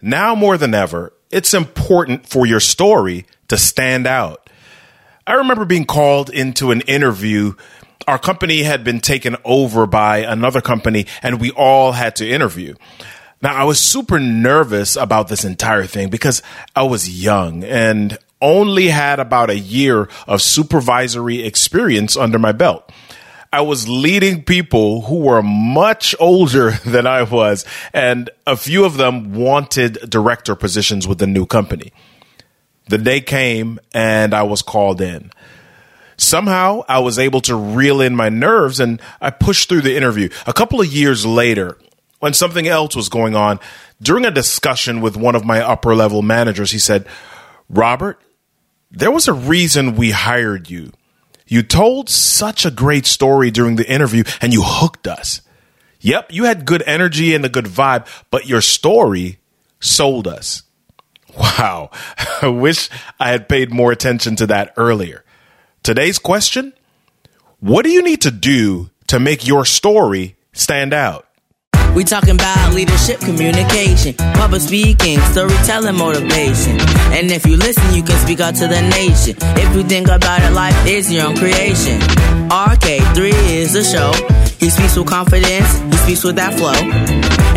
Now more than ever, it's important for your story to stand out. I remember being called into an interview. Our company had been taken over by another company and we all had to interview. Now, I was super nervous about this entire thing because I was young and only had about a year of supervisory experience under my belt. I was leading people who were much older than I was, and a few of them wanted director positions with the new company. The day came and I was called in. Somehow I was able to reel in my nerves and I pushed through the interview. A couple of years later, when something else was going on, during a discussion with one of my upper level managers, he said, Robert, there was a reason we hired you. You told such a great story during the interview and you hooked us. Yep, you had good energy and a good vibe, but your story sold us. Wow. I wish I had paid more attention to that earlier. Today's question What do you need to do to make your story stand out? We talking about leadership, communication, public speaking, storytelling, motivation. And if you listen, you can speak out to the nation. If you think about it, life is your own creation. RK3 is the show. He speaks with confidence, he speaks with that flow.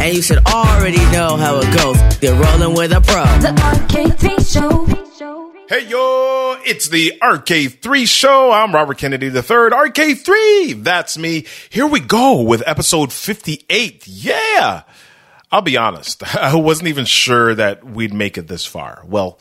And you should already know how it goes. They're rolling with a pro. The RK3 Show. Hey yo, it's the RK3 show. I'm Robert Kennedy III. RK3, that's me. Here we go with episode 58. Yeah. I'll be honest. I wasn't even sure that we'd make it this far. Well,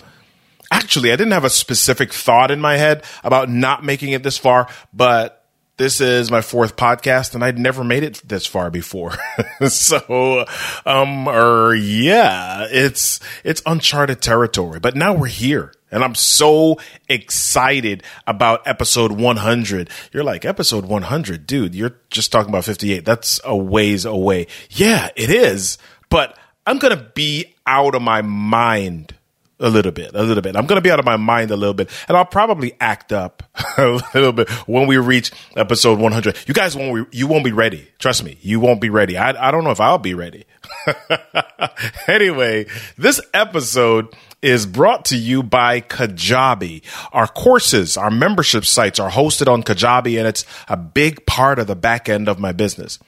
actually, I didn't have a specific thought in my head about not making it this far, but this is my fourth podcast and I'd never made it this far before. so, um, or yeah, it's, it's uncharted territory, but now we're here. And I'm so excited about episode 100. You're like, episode 100, dude, you're just talking about 58. That's a ways away. Yeah, it is. But I'm going to be out of my mind a little bit, a little bit. I'm going to be out of my mind a little bit, and I'll probably act up a little bit when we reach episode 100. You guys won't, you won't be ready. Trust me, you won't be ready. I, I don't know if I'll be ready. anyway, this episode is brought to you by Kajabi. Our courses, our membership sites are hosted on Kajabi, and it's a big part of the back end of my business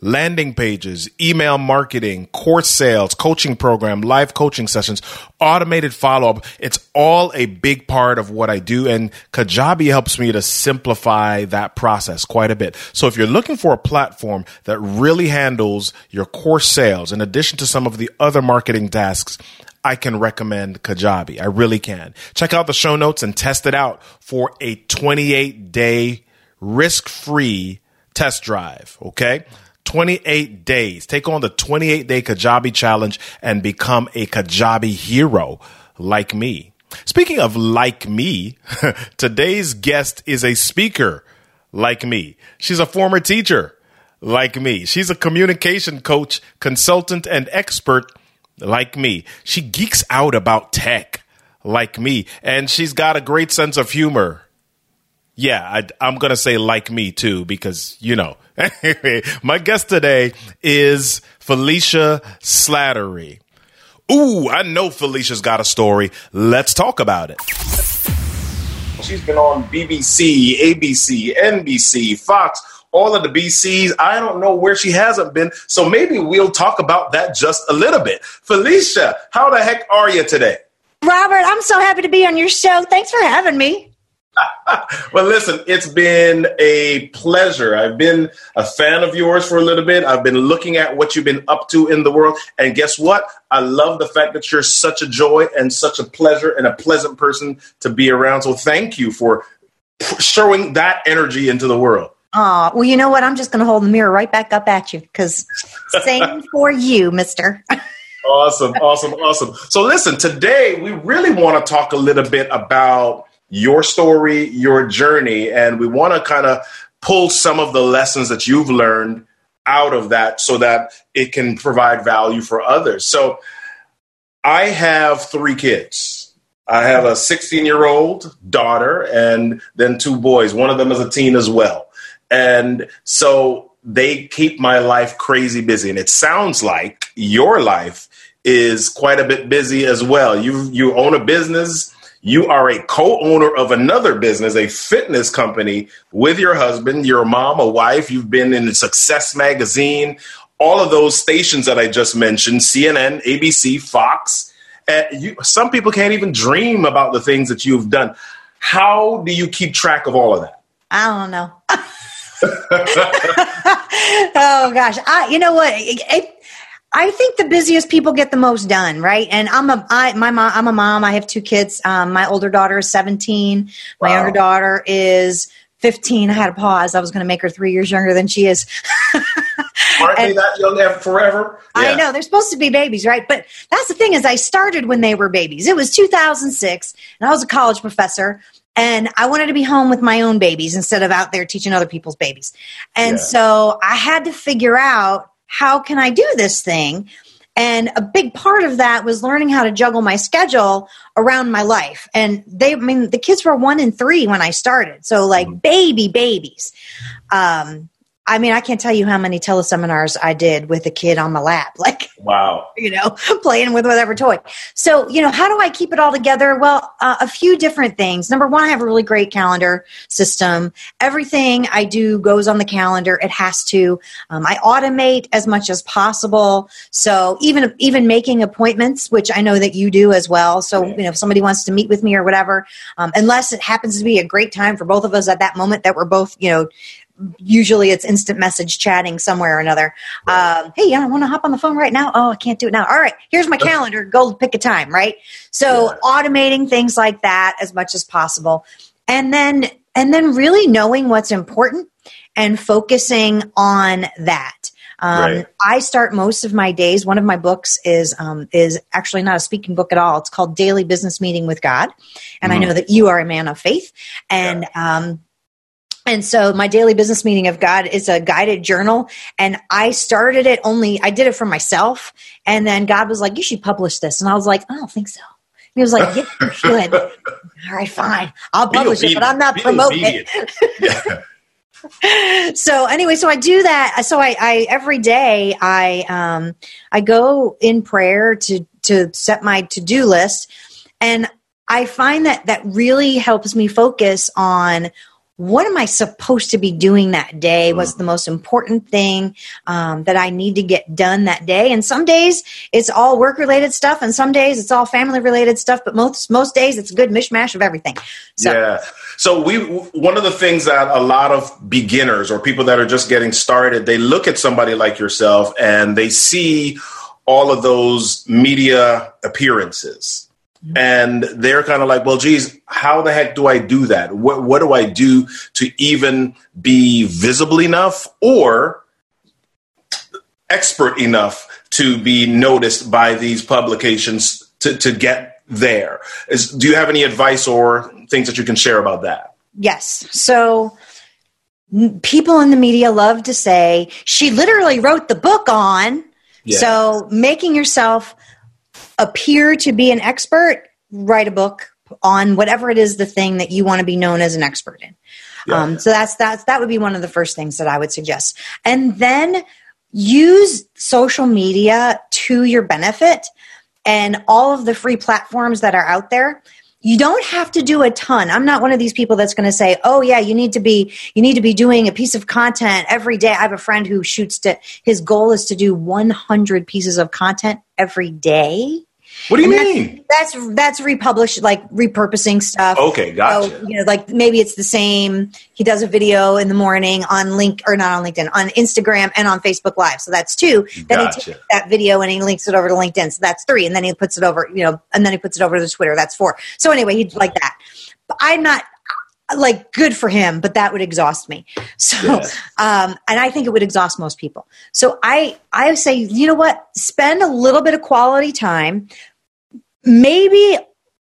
landing pages, email marketing, course sales, coaching program, live coaching sessions, automated follow up. It's all a big part of what I do. And Kajabi helps me to simplify that process quite a bit. So if you're looking for a platform that really handles your course sales, in addition to some of the other marketing tasks, I can recommend Kajabi. I really can. Check out the show notes and test it out for a 28 day risk free test drive. Okay. 28 days. Take on the 28 day Kajabi challenge and become a Kajabi hero like me. Speaking of like me, today's guest is a speaker like me. She's a former teacher like me. She's a communication coach, consultant, and expert like me. She geeks out about tech like me, and she's got a great sense of humor. Yeah, I, am going to say like me too, because, you know, my guest today is Felicia Slattery. Ooh, I know Felicia's got a story. Let's talk about it. She's been on BBC, ABC, NBC, Fox, all of the BCs. I don't know where she hasn't been. So maybe we'll talk about that just a little bit. Felicia, how the heck are you today? Robert, I'm so happy to be on your show. Thanks for having me. well, listen, it's been a pleasure. I've been a fan of yours for a little bit. I've been looking at what you've been up to in the world. And guess what? I love the fact that you're such a joy and such a pleasure and a pleasant person to be around. So thank you for showing that energy into the world. Oh, well, you know what? I'm just going to hold the mirror right back up at you because same for you, mister. awesome, awesome, awesome. So, listen, today we really want to talk a little bit about your story, your journey, and we want to kind of pull some of the lessons that you've learned out of that so that it can provide value for others. So I have three kids. I have a 16 year old daughter and then two boys. One of them is a teen as well. And so they keep my life crazy busy. And it sounds like your life is quite a bit busy as well. You you own a business. You are a co-owner of another business, a fitness company, with your husband. You're mom, a wife. You've been in Success Magazine, all of those stations that I just mentioned: CNN, ABC, Fox. Uh, you, some people can't even dream about the things that you've done. How do you keep track of all of that? I don't know. oh gosh, I, you know what? It, it, I think the busiest people get the most done, right? And I'm a I, my mom. I'm a mom. I have two kids. Um, my older daughter is 17. My Wow. younger daughter is 15. I had a pause. I was going to make her three years younger than she is. Aren't they that young ever- forever? I know they're supposed to be babies, right? But that's the thing is, I started when they were babies. It was 2006, and I was a college professor, and I wanted to be home with my own babies instead of out there teaching other people's babies. And Yeah. so I had to figure out how can I do this thing. And a big part of that was learning how to juggle my schedule around my life. And they, I mean, the kids were one and three when I started. So, like, baby babies. Um, I mean, I can't tell you how many teleseminars I did with a kid on my lap, like, Wow. you know, playing with whatever toy. So, you know, how do I keep it all together? Well, uh, a few different things. Number one, I have a really great calendar system. Everything I do goes on the calendar. It has to. Um, I automate as much as possible. So even even making appointments, which I know that you do as well. So you know, if somebody wants to meet with me or whatever, um, unless it happens to be a great time for both of us at that moment that we're both, you know, usually it's instant message chatting somewhere or another. Um, hey, I want to hop on the phone right now. Oh, I can't do it now. All right, here's my calendar. Go pick a time, right? So Yeah. automating things like that as much as possible, and then and then really knowing what's important and focusing on that. Um, Right. I start most of my days. One of my books is um, is actually not a speaking book at all. It's called Daily Business Meeting with God, and I know that you are a man of faith, and um, and so my daily business meeting of God is a guided journal. And I started it only, I did it for myself. And then God was like, you should publish this. And I was like, I don't think so. He was like, yeah, you should. All right, fine. I'll publish it, but. I'm not promoting it. Yeah. so anyway, so I do that. So I, I every day I um I go in prayer to to set my to do list, and I find that that really helps me focus on what am I supposed to be doing that day? What's the most important thing um, that I need to get done that day? And some days it's all work related stuff, and some days it's all family related stuff. But most most days it's a good mishmash of everything. So Yeah. So we one of the things that a lot of beginners or people that are just getting started, they look at somebody like yourself and they see all of those media appearances. And they're kind of like, well, geez, how the heck do I do that? What what do I do to even be visible enough or expert enough to be noticed by these publications to, to get there? Is, do you have any advice or things that you can share about that? Yes. So people in the media love to say she literally wrote the book on. Yeah. So making yourself appear to be an expert, write a book on whatever it is the thing that you want to be known as an expert in. Yeah. Um, so that's that's that would be one of the first things that I would suggest. And then use social media to your benefit and all of the free platforms that are out there you don't have to do a ton i'm not one of these people that's going to say oh yeah you need to be you need to be doing a piece of content every day i have a friend who shoots to his goal is to do 100 pieces of content every day What do you And mean? that's that's that's republished like repurposing stuff Okay, gotcha. so, you know, like maybe it's the same. He does a video in the morning on link or not on LinkedIn, on Instagram and on Facebook Live. So that's two. Then he takes that video and he links it over to LinkedIn. So that's three. And then he puts it over, you know, and then he puts it over to Twitter. That's four. So anyway, he'd like that. But I'm not like good for him, but that would exhaust me. So, Yes. um, and I think it would exhaust most people. So I, I say, you know what? Spend a little bit of quality time, maybe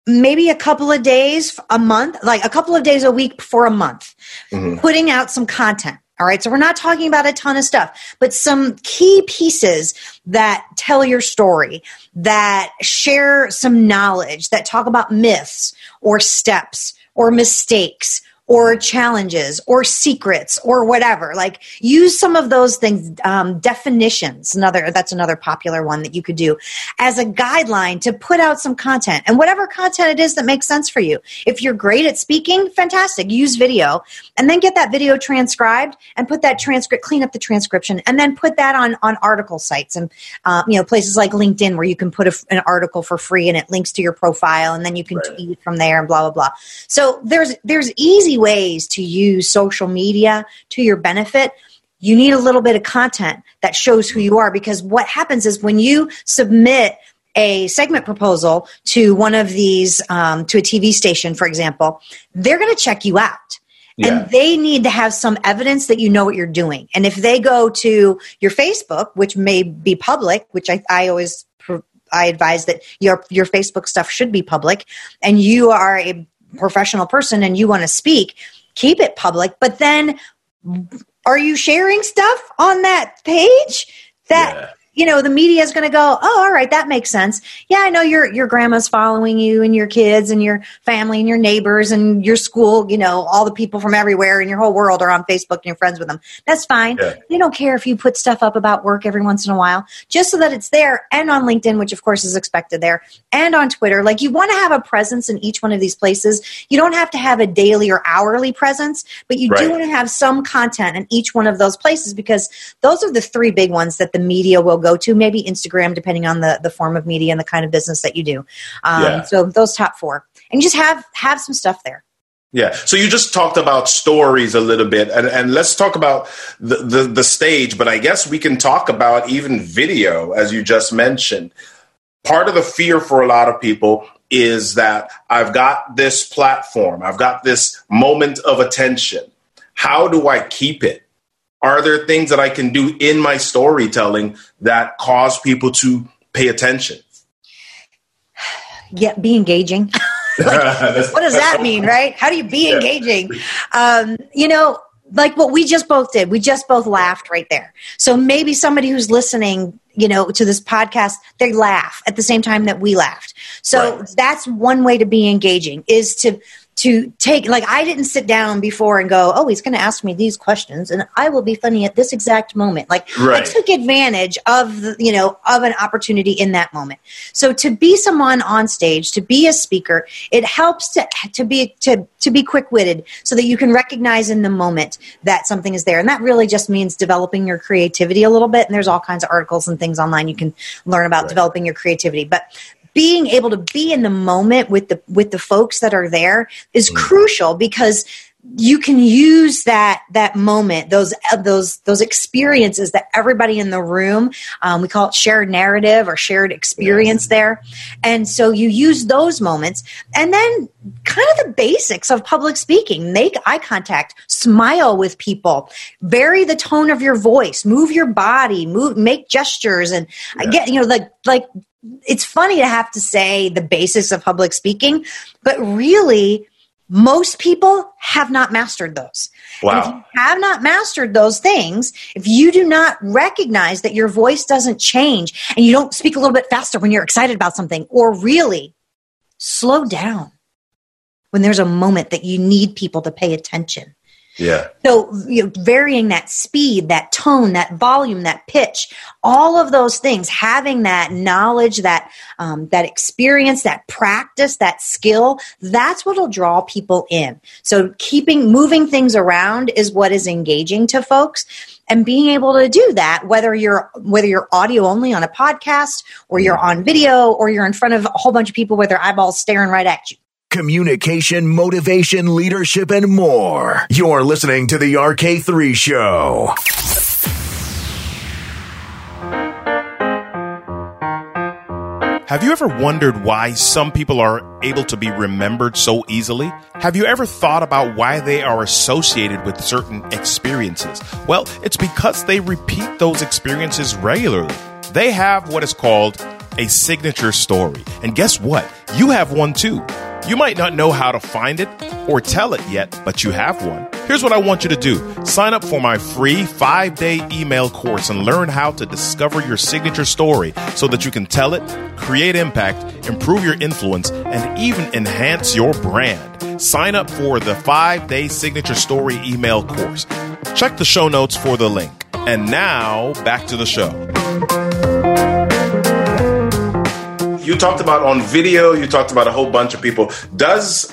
maybe a couple of days a month like a couple of days a week for a month Mhm. putting out some content all right so we're not talking about a ton of stuff but some key pieces that tell your story that share some knowledge that talk about myths or steps or mistakes or challenges or secrets or whatever. Like use some of those things, um, definitions. Another, that's another popular one that you could do as a guideline to put out some content and whatever content it is that makes sense for you. If you're great at speaking, fantastic. Use video and then get that video transcribed and put that transcript, clean up the transcription and then put that on, on article sites and, uh, you know, places like LinkedIn where you can put a, an article for free and it links to your profile and then you can right. tweet from there and blah, blah, blah. So there's, there's easy ways to use social media to your benefit you need a little bit of content that shows who you are. Because what happens is when you submit a segment proposal to one of these um, to a tv station for example they're going to check you out. Yeah. and they need to have some evidence that you know what you're doing. And if they go to your facebook which may be public which i, I always I advise that your your Facebook stuff should be public, and you are a professional person and you want to speak, keep it public. But then, are you sharing stuff on that page that you know, the media is going to go, oh, all right, that makes sense. Yeah, I know your your grandma's following you and your kids and your family and your neighbors and your school. You know, all the people from everywhere in your whole world are on Facebook and you're friends with them. That's fine. Yeah. They don't care if you put stuff up about work every once in a while, just so that it's there and on LinkedIn, which of course is expected there, and on Twitter. Like you want to have a presence in each one of these places. You don't have to have a daily or hourly presence, but you right. do want to have some content in each one of those places because those are the three big ones that the media will go go to, maybe Instagram, depending on the, the form of media and the kind of business that you do. Um, yeah. So those top four, and just have have some stuff there. Yeah. So you just talked about stories a little bit, and, and let's talk about the, the, the stage. But I guess we can talk about even video, as you just mentioned. Part of the fear for a lot of people is that I've got this platform, I've got this moment of attention. How do I keep it? Are there things that I can do in my storytelling that cause people to pay attention? Yeah, be engaging. like, what does that mean, right? How do you be engaging? Um, you know, like what we just both did. We just both laughed right there. So maybe somebody who's listening, you know, to this podcast, they laugh at the same time that we laughed. So right. that's one way to be engaging is to to take like I didn't sit down before and go, oh, he's going to ask me these questions, and I will be funny at this exact moment. Like right. I took advantage of the, you know of an opportunity in that moment. So to be someone on stage, to be a speaker, it helps to to be to to be quick witted, so that you can recognize in the moment that something is there, and that really just means developing your creativity a little bit. And there's all kinds of articles and things online you can learn about right. developing your creativity, but being able to be in the moment with the with the folks that are there is mm. crucial because you can use that that moment those those those experiences that everybody in the room um, we call it shared narrative or shared experience yes. there and so you use those moments and then kind of the basics of public speaking make eye contact smile with people vary the tone of your voice move your body move make gestures and yeah. get you know like like it's funny to have to say the basics of public speaking, but really, most people have not mastered those. Wow. if you have not mastered those things, if you do not recognize that your voice doesn't change and you don't speak a little bit faster when you're excited about something, or really slow down when there's a moment that you need people to pay attention, yeah. So you know, varying that speed, that tone, that volume, that pitch, all of those things, having that knowledge, that um, that experience, that practice, that skill, that's what'll draw people in. So keeping moving things around is what is engaging to folks and being able to do that whether you're whether you're audio only on a podcast or you're on video or you're in front of a whole bunch of people with their eyeballs staring right at you communication, motivation, leadership, and more. You're listening to The RK3 Show. Have you ever wondered why some people are able to be remembered so easily? Have you ever thought about why they are associated with certain experiences? Well, it's because they repeat those experiences regularly. They have what is called a signature story. And guess what? You have one too. You might not know how to find it or tell it yet, but you have one. Here's what I want you to do sign up for my free five day email course and learn how to discover your signature story so that you can tell it, create impact, improve your influence, and even enhance your brand. sign up for the five day signature story email course. Check the show notes for the link. And now back to the show. You talked about on video, you talked about a whole bunch of people. Does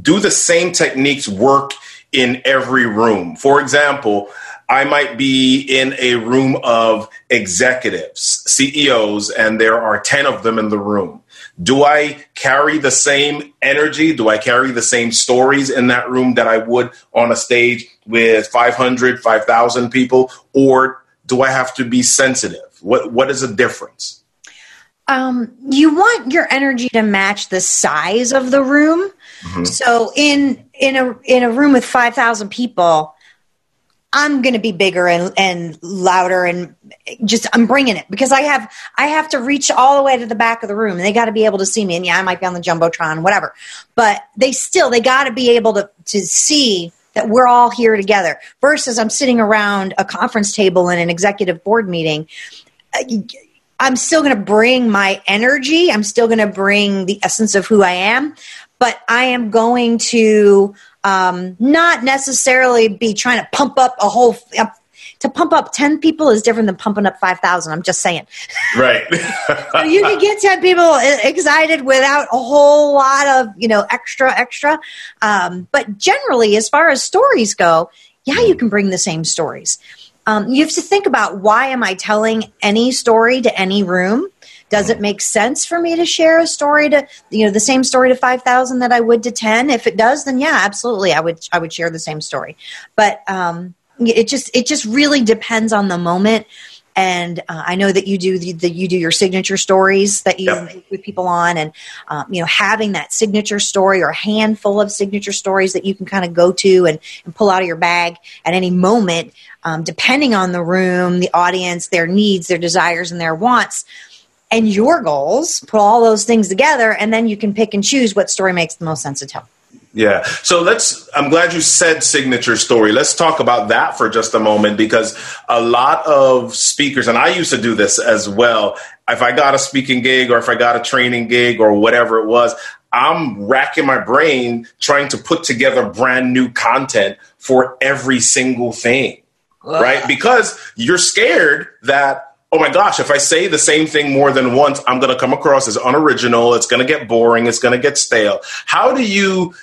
do the same techniques work in every room? For example, I might be in a room of executives, CEOs, and there are 10 of them in the room. Do I carry the same energy? Do I carry the same stories in that room that I would on a stage with 500, 5,000 people? Or do I have to be sensitive? What, what is the difference? Um, you want your energy to match the size of the room. So in in a in a room with five thousand people, I'm going to be bigger and and louder and just I'm bringing it because I have I have to reach all the way to the back of the room. and They got to be able to see me, and yeah, I might be on the jumbotron, whatever. But they still they got to be able to to see that we're all here together. Versus I'm sitting around a conference table in an executive board meeting. I'm still going to bring my energy. I'm still going to bring the essence of who I am, but I am going to um, not necessarily be trying to pump up a whole. Uh, to pump up 10 people is different than pumping up 5,000. I'm just saying. Right. So you can get 10 people excited without a whole lot of, you know, extra, extra. Um, but generally, as far as stories go, yeah, you can bring the same stories. Um, you have to think about why am I telling any story to any room? Does it make sense for me to share a story to you know the same story to five thousand that I would to ten? If it does, then yeah, absolutely, I would I would share the same story. But um, it just it just really depends on the moment. And uh, I know that you do the, the you do your signature stories that you Yep. with people on, and um, you know having that signature story or a handful of signature stories that you can kind of go to and, and pull out of your bag at any moment, um, depending on the room, the audience, their needs, their desires, and their wants, and your goals. Put all those things together, and then you can pick and choose what story makes the most sense to tell. Yeah. So let's, I'm glad you said signature story. Let's talk about that for just a moment because a lot of speakers, and I used to do this as well. If I got a speaking gig or if I got a training gig or whatever it was, I'm racking my brain trying to put together brand new content for every single thing. Right. Because you're scared that oh my gosh, if I say the same thing more than once, I'm going to come across as unoriginal. It's going to get boring. It's going to get stale. How do you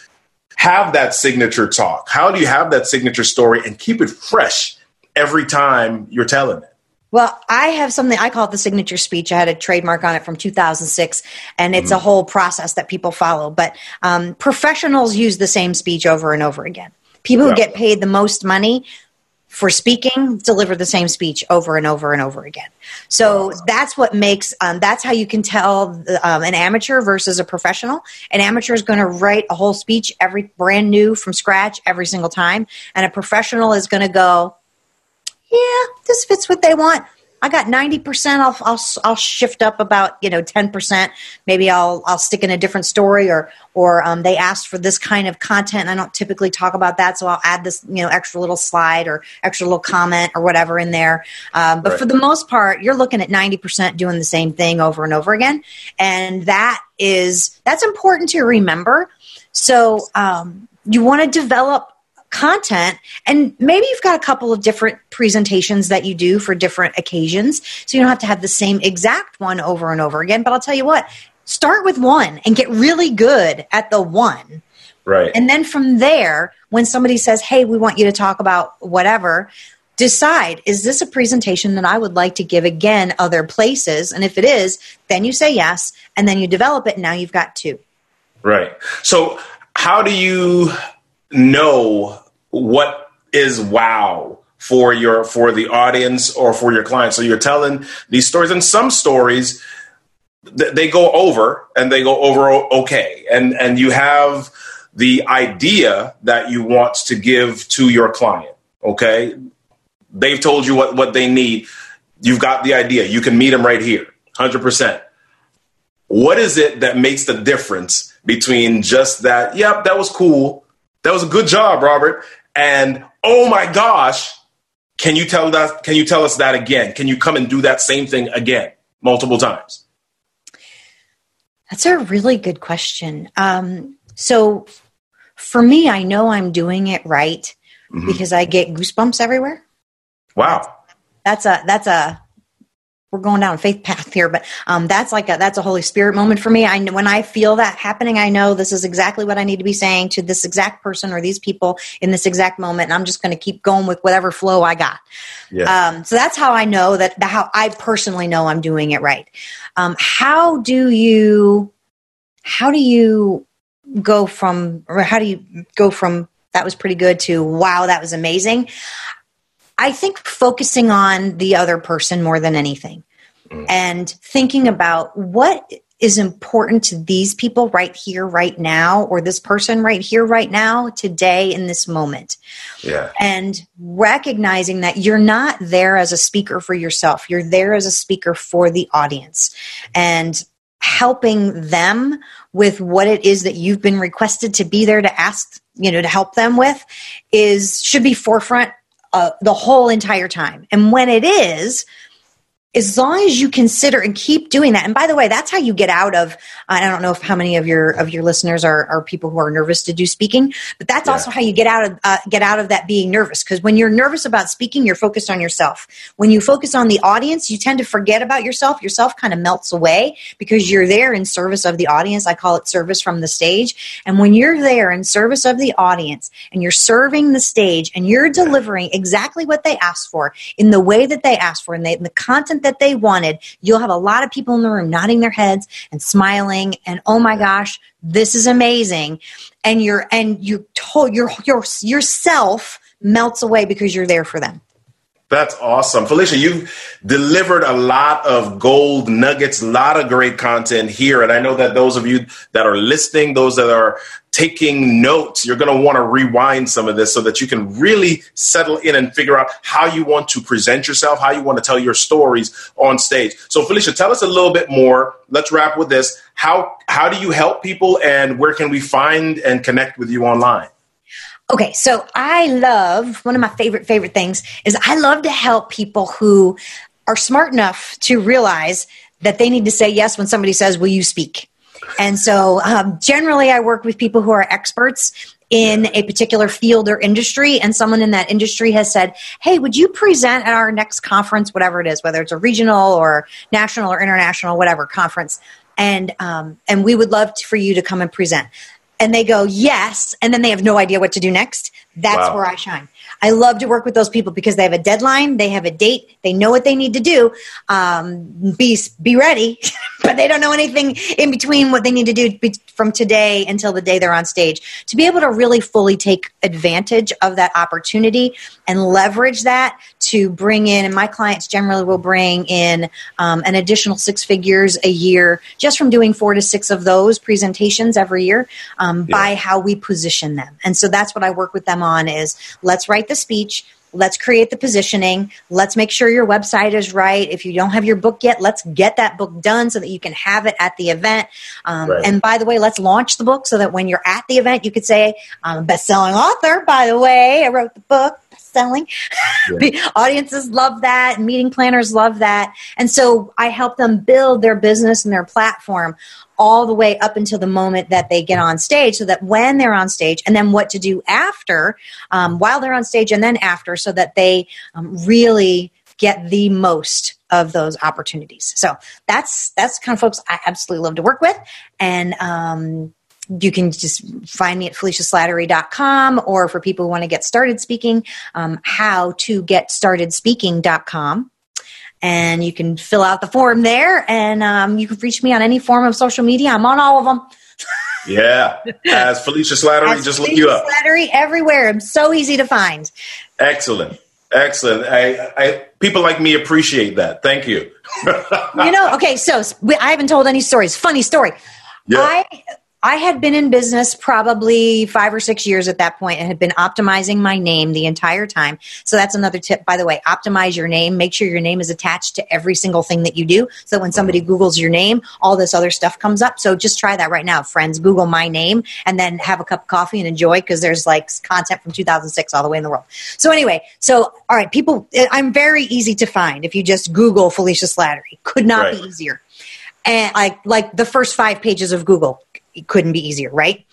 have that signature talk? How do you have that signature story and keep it fresh every time you're telling it? Well, I have something I call it the signature speech. I had a trademark on it from 2006, and it's a whole process that people follow. But um, professionals use the same speech over and over again. People Yeah. who get paid the most money for speaking deliver the same speech over and over and over again. So that's what makes um, that's how you can tell um, an amateur versus a professional. An amateur is going to write a whole speech every brand new from scratch every single time, and a professional is going to go, yeah, this fits what they want. I got ninety percent. I'll, I'll I'll shift up about you know ten percent. Maybe I'll I'll stick in a different story, or or um, they asked for this kind of content. And I don't typically talk about that, so I'll add this you know extra little slide or extra little comment or whatever in there. Um, but Right. for the most part, you're looking at ninety percent doing the same thing over and over again, and that is that's important to remember. So um, you want to develop content and maybe you've got a couple of different presentations that you do for different occasions so you don't have to have the same exact one over and over again but i'll tell you what start with one and get really good at the one Right. and then from there when somebody says hey we want you to talk about whatever decide is this a presentation that i would like to give again other places and if it is then you say yes and then you develop it and now you've got two Right. So, how do you know what is wow for your for the audience or for your clients? So you're telling these stories, and some stories th- they go over and they go over okay, and and you have the idea that you want to give to your client. Okay, they've told you what what they need. You've got the idea. You can meet them right here, hundred percent what is it that makes the difference between just that yep that was cool that was a good job robert and oh my gosh can you tell that can you tell us that again can you come and do that same thing again multiple times That's a really good question. Um, so for me, I know I'm doing it right Mm-hmm. because I get goosebumps everywhere. Wow. That's a that's a we're going down a faith path here, but um, that's like a that's a Holy Spirit moment for me. I when I feel that happening, I know this is exactly what I need to be saying to this exact person or these people in this exact moment, and I'm just going to keep going with whatever flow I got. Yeah. Um, so that's how I know that the, how I personally know I'm doing it right. Um, how do you how do you go from or how do you go from that was pretty good to wow that was amazing? I think focusing on the other person more than anything mm. and thinking about what is important to these people right here, right now, or this person right here, right now, today, in this moment. Yeah. and recognizing that you're not there as a speaker for yourself. You're there as a speaker for the audience and helping them with what it is that you've been requested to be there to ask you know to help them with is should be forefront uh, the whole entire time. And when it is as long as you consider and keep doing that and by the way that's how you get out of i don't know if how many of your of your listeners are, are people who are nervous to do speaking but that's Yeah. also how you get out of uh, get out of that being nervous. Because when you're nervous about speaking you're focused on yourself. When you focus on the audience you tend to forget about yourself. Yourself kind of melts away because you're there in service of the audience. I call it service from the stage. And when you're there in service of the audience and you're serving the stage and you're delivering exactly what they asked for in the way that they asked for and they, the content that they wanted you'll have a lot of people in the room nodding their heads and smiling and oh my gosh this is amazing and you're and you told your your yourself melts away because you're there for them That's awesome. Felicia, you've delivered a lot of gold nuggets, a lot of great content here. And I know that those of you that are listening, those that are taking notes, you're going to want to rewind some of this so that you can really settle in and figure out how you want to present yourself, how you want to tell your stories on stage. So, Felicia, tell us a little bit more. Let's wrap with this. How, how do you help people and where can we find and connect with you online? Okay, so I love one of my favorite favorite things is I love to help people who are smart enough to realize that they need to say yes when somebody says, "Will you speak?" And so, um, generally, I work with people who are experts in a particular field or industry, and someone in that industry has said, "Hey, would you present at our next conference, whatever it is, whether it's a regional or national or international, whatever conference?" And um, and we would love to, for you to come and present and they go yes and then they have no idea what to do next that's Wow. where i shine i love to work with those people because they have a deadline they have a date they know what they need to do um, be be ready but they don't know anything in between what they need to do from today until the day they're on stage. To be able to really fully take advantage of that opportunity and leverage that to bring in and my clients generally will bring in um, an additional six figures a year just from doing four to six of those presentations every year um, by how we position them. And so that's what i work with them on is let's write the speech let's create the positioning let's make sure your website is right. If you don't have your book yet let's get that book done so that you can have it at the event. Um, Right. and by the way let's launch the book so that when you're at the event you could say i'm a best-selling author by the way. I wrote the book best-selling The audiences love that. And meeting planners love that. And so i help them build their business and their platform all the way up until the moment that they get on stage so that when they're on stage and then what to do after um, while they're on stage and then after so that they um, really get the most of those opportunities. So that's that's the kind of folks i absolutely love to work with. And um, you can just find me at feliciaslattery.com or for people who want to get started speaking um, how to get started speaking.com and you can fill out the form there and um, you can reach me on any form of social media i'm on all of them Yeah. As Felicia Slattery, As just look you up. Slattery everywhere i'm so easy to find Excellent. Excellent. I, I people like me appreciate that. Thank you. you know okay so i haven't told any stories funny story Yeah. i i had been in business probably five or six years at that point and had been optimizing my name the entire time. So that's another tip by the way optimize your name. Make sure your name is attached to every single thing that you do. So when somebody googles your name all this other stuff comes up. So just try that right now friends. Google my name and then have a cup of coffee and enjoy because there's like content from 2006 all the way in the world. So anyway so all right people eh, i'm very easy to find if you just google felicia slattery. Could not Right. be easier. And like like the first five pages of google it couldn't be easier right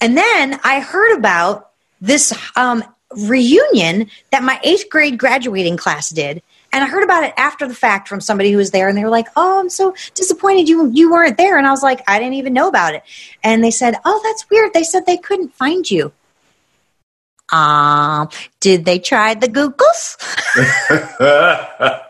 And then I heard about this um, reunion that my eighth grade graduating class did. And I heard about it after the fact from somebody who was there, and they were like, "Oh, I'm so disappointed you you weren't there." And I was like, "I didn't even know about it." And they said, "Oh, that's weird." They said they couldn't find you. Um, did they try the Googles?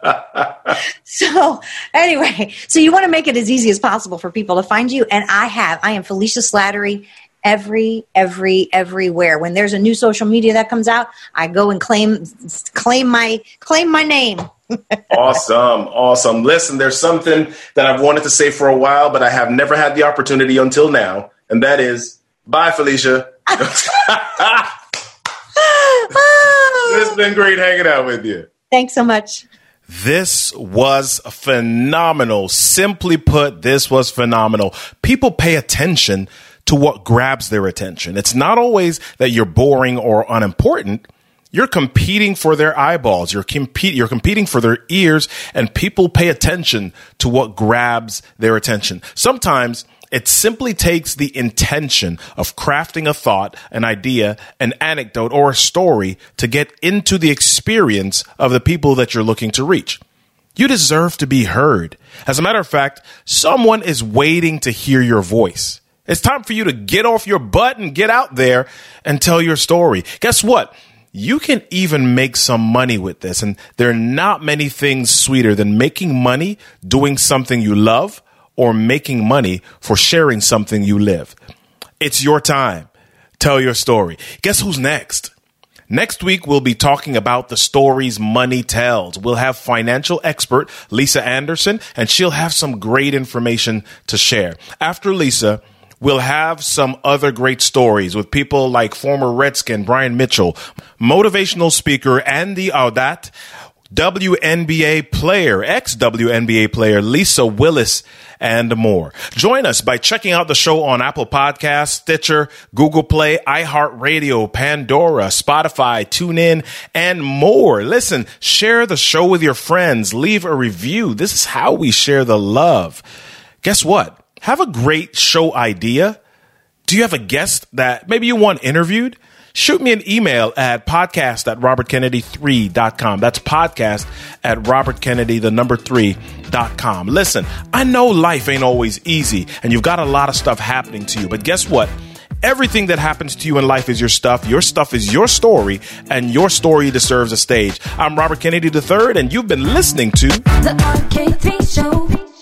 so anyway, so you want to make it as easy as possible for people to find you, and I have. I am Felicia Slattery every every everywhere. When there's a new social media that comes out i go and claim claim my claim my name. Awesome awesome. Listen there's something that i've wanted to say for a while but i have never had the opportunity until now and that is bye felicia. It's been great hanging out with you. Thanks so much this was phenomenal. Simply put, this was phenomenal. People pay attention to what grabs their attention. It's not always that you're boring or unimportant. You're competing for their eyeballs. You're compete, you're competing for their ears and people pay attention to what grabs their attention. Sometimes it simply takes the intention of crafting a thought, an idea, an anecdote, or a story to get into the experience of the people that you're looking to reach. You deserve to be heard. As a matter of fact, someone is waiting to hear your voice. It's time for you to get off your butt and get out there and tell your story. Guess what? You can even make some money with this. And there are not many things sweeter than making money doing something you love or making money for sharing something you live. It's your time. Tell your story. Guess who's next? Next week, we'll be talking about the stories money tells. We'll have financial expert Lisa Anderson, and she'll have some great information to share. After Lisa, We'll have some other great stories with people like former Redskin Brian Mitchell, motivational speaker Andy Audat, WNBA player, ex WNBA player Lisa Willis, and more. Join us by checking out the show on Apple Podcasts, Stitcher, Google Play, iHeartRadio, Pandora, Spotify, TuneIn, and more. Listen, share the show with your friends, leave a review. This is how we share the love. Guess what? have a great show idea? Do you have a guest that maybe you want interviewed? Shoot me an email at podcast at robertkennedy3.com. That's podcast at robertkennedy, the number three dot com. Listen, I know life ain't always easy and you've got a lot of stuff happening to you, but guess what? Everything that happens to you in life is your stuff. Your stuff is your story, and your story deserves a stage. I'm Robert Kennedy III, and you've been listening to The RK3 Show.